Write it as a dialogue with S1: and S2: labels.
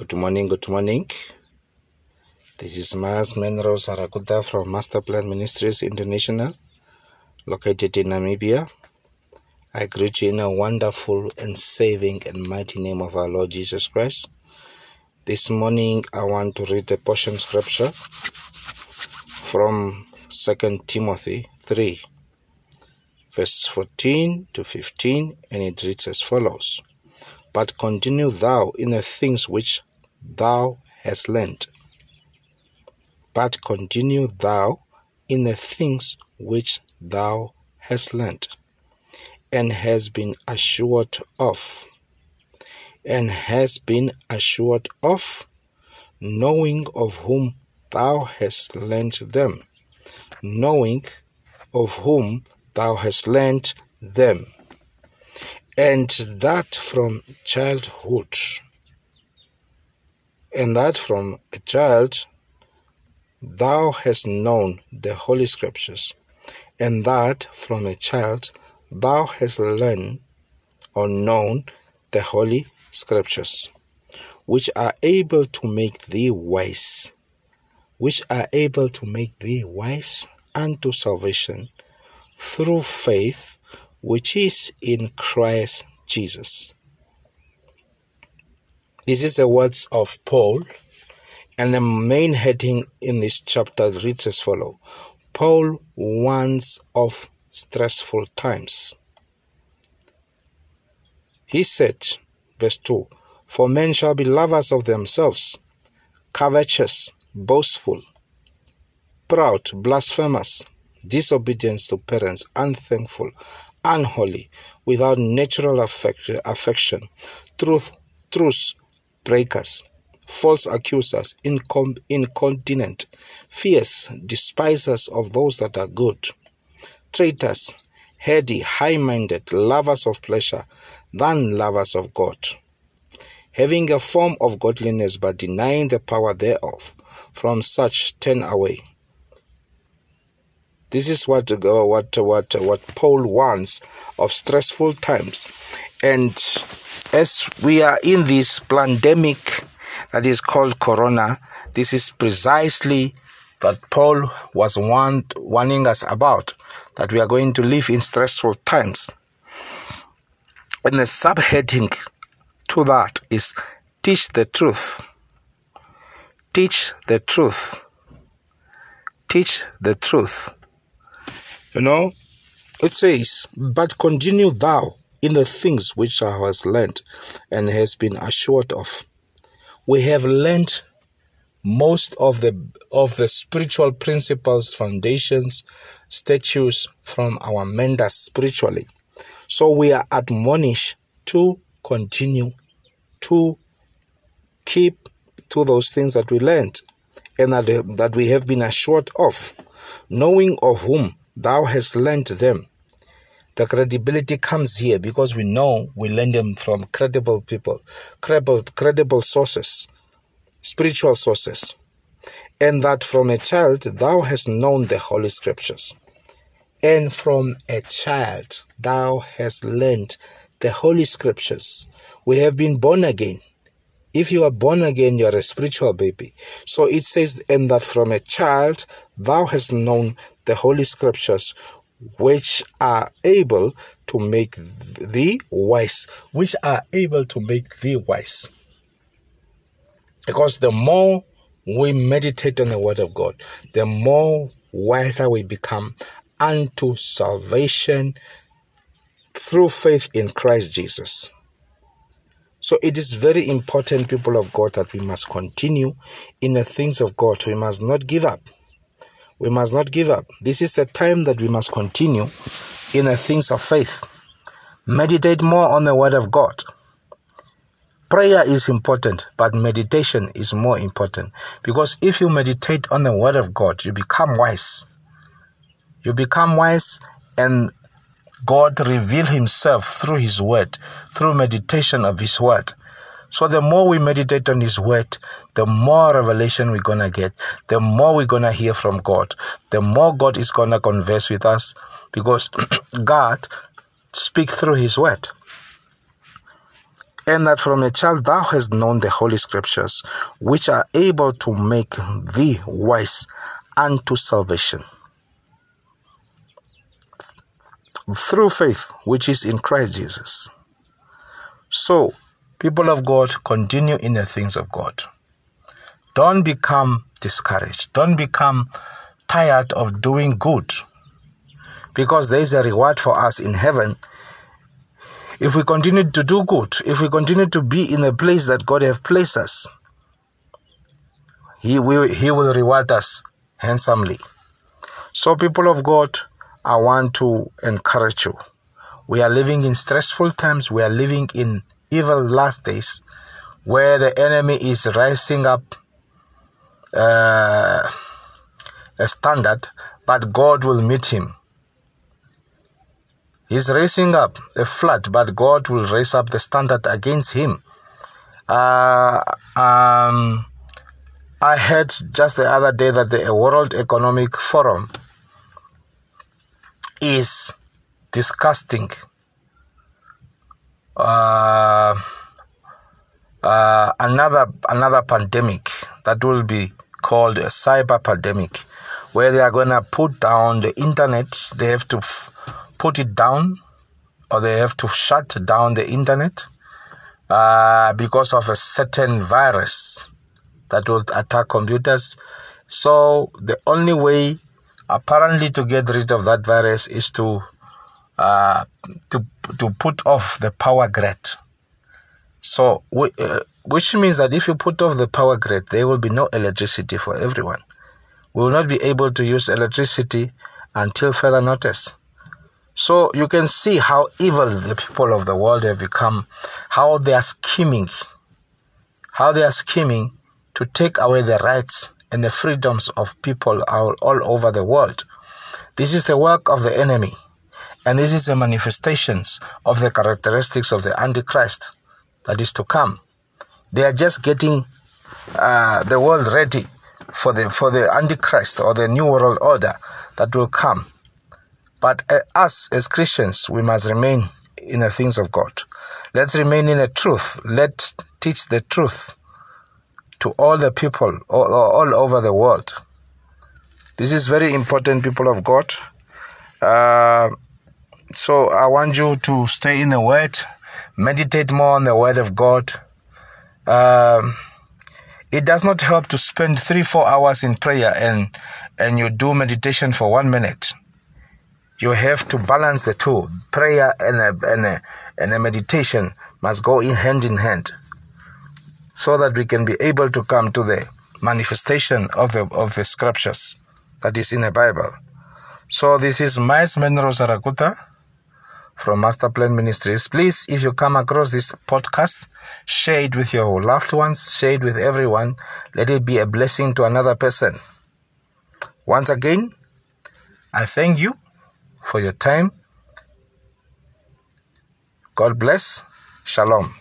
S1: Good morning, good morning. This is Mas Menro Sarakuta from Master Plan Ministries International, located in Namibia. I greet you in a wonderful and saving and mighty name of our Lord Jesus Christ. This morning I want to read a portion scripture from 2 Timothy 3, verse 14 to 15, and it reads as follows But continue thou in the things which thou hast learnt. But continue thou in the things which thou hast learnt, and has been assured of, and has been assured of, knowing of whom thou hast learnt them, knowing of whom thou hast learnt them, and that from childhood and that from a child thou hast known the Holy Scriptures, and that from a child thou hast learned or known the Holy Scriptures, which are able to make thee wise, which are able to make thee wise unto salvation through faith which is in Christ Jesus. This is the words of Paul, and the main heading in this chapter reads as follows Paul warns of stressful times. He said, verse 2 For men shall be lovers of themselves, covetous, boastful, proud, blasphemous, disobedient to parents, unthankful, unholy, without natural affection, truth, truth breakers, false accusers, incom- incontinent, fierce, despisers of those that are good, traitors, heady, high minded, lovers of pleasure than lovers of God, having a form of godliness but denying the power thereof. From such turn away. This is what uh, what what what Paul wants of stressful times, and as we are in this pandemic that is called Corona, this is precisely what Paul was warned, warning us about that we are going to live in stressful times. And the subheading to that is teach the truth. Teach the truth. Teach the truth. You know, it says, But continue thou in the things which thou hast learned and has been assured of. We have learned most of the of the spiritual principles, foundations, statutes from our mentors spiritually. So we are admonished to continue to keep to those things that we learned and that, that we have been assured of, knowing of whom thou hast learnt them. The credibility comes here because we know we learn them from credible people, credible, credible sources, spiritual sources, and that from a child thou hast known the Holy Scriptures, and from a child thou hast learned the Holy Scriptures. We have been born again. If you are born again, you are a spiritual baby. So it says, and that from a child thou hast known the Holy Scriptures, which are able to make thee wise, which are able to make thee wise. Because the more we meditate on the Word of God, the more wiser we become unto salvation through faith in Christ Jesus. So it is very important, people of God, that we must continue in the things of God. We must not give up. We must not give up. This is the time that we must continue in the things of faith. Meditate more on the Word of God. Prayer is important, but meditation is more important. Because if you meditate on the Word of God, you become wise. You become wise, and God reveal Himself through His Word, through meditation of His Word. So the more we meditate on His Word, the more revelation we're gonna get, the more we're gonna hear from God, the more God is gonna converse with us, because God speak through His Word. and that from a child thou hast known the holy scriptures, which are able to make thee wise unto salvation. Through faith which is in Christ Jesus. So, people of God, continue in the things of God. Don't become discouraged. Don't become tired of doing good. Because there is a reward for us in heaven if we continue to do good, if we continue to be in the place that God has placed us, He will, he will reward us handsomely. So, people of God, I want to encourage you. We are living in stressful times, we are living in evil last days where the enemy is rising up uh, a standard, but God will meet him. He's raising up a flood, but God will raise up the standard against him. Uh, um, I heard just the other day that the World Economic Forum is disgusting. uh, uh, another another pandemic that will be called a cyber pandemic, where they are going to put down the internet. They have to f- put it down or they have to shut down the internet uh, because of a certain virus that will attack computers. So the only way, apparently, to get rid of that virus is to uh, to to put off the power grid. So, uh, which means that if you put off the power grid, there will be no electricity for everyone. We will not be able to use electricity until further notice. So you can see how evil the people of the world have become, how they are scheming, how they are scheming to take away the rights and the freedoms of people all, all over the world. This is the work of the enemy, and this is the manifestations of the characteristics of the Antichrist that is to come. They are just getting uh, the world ready for the for the Antichrist or the New World Order that will come. But uh, us as Christians, we must remain in the things of God. Let's remain in the truth. Let's teach the truth to all the people all, all over the world. This is very important, people of God. Uh, so I want you to stay in the Word, meditate more on the Word of God. Um, it does not help to spend three, four hours in prayer and and you do meditation for one minute you have to balance the two. Prayer and a, and a, and a meditation must go in hand in hand so that we can be able to come to the manifestation of the, of the scriptures that is in the Bible. So this is Mais Menro Zarakuta from Master Plan Ministries. Please, if you come across this podcast, share it with your loved ones, share it with everyone. Let it be a blessing to another person. Once again, I thank you for your time. God bless. Shalom.